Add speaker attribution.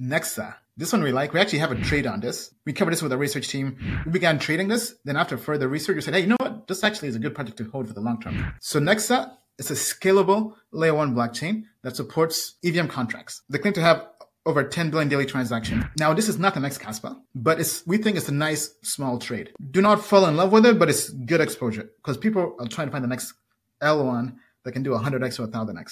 Speaker 1: Nexa. This one we like. We actually have a trade on this. We covered this with our research team. We began trading this. Then after further research, we said, hey, you know what? This actually is a good project to hold for the long term. So Nexa is a scalable layer one blockchain that supports EVM contracts. They claim to have over 10 billion daily transactions. Now, this is not the next Casper, but it's we think it's a nice small trade. Do not fall in love with it, but it's good exposure because people are trying to find the next L1 that can do 100x or 1000x.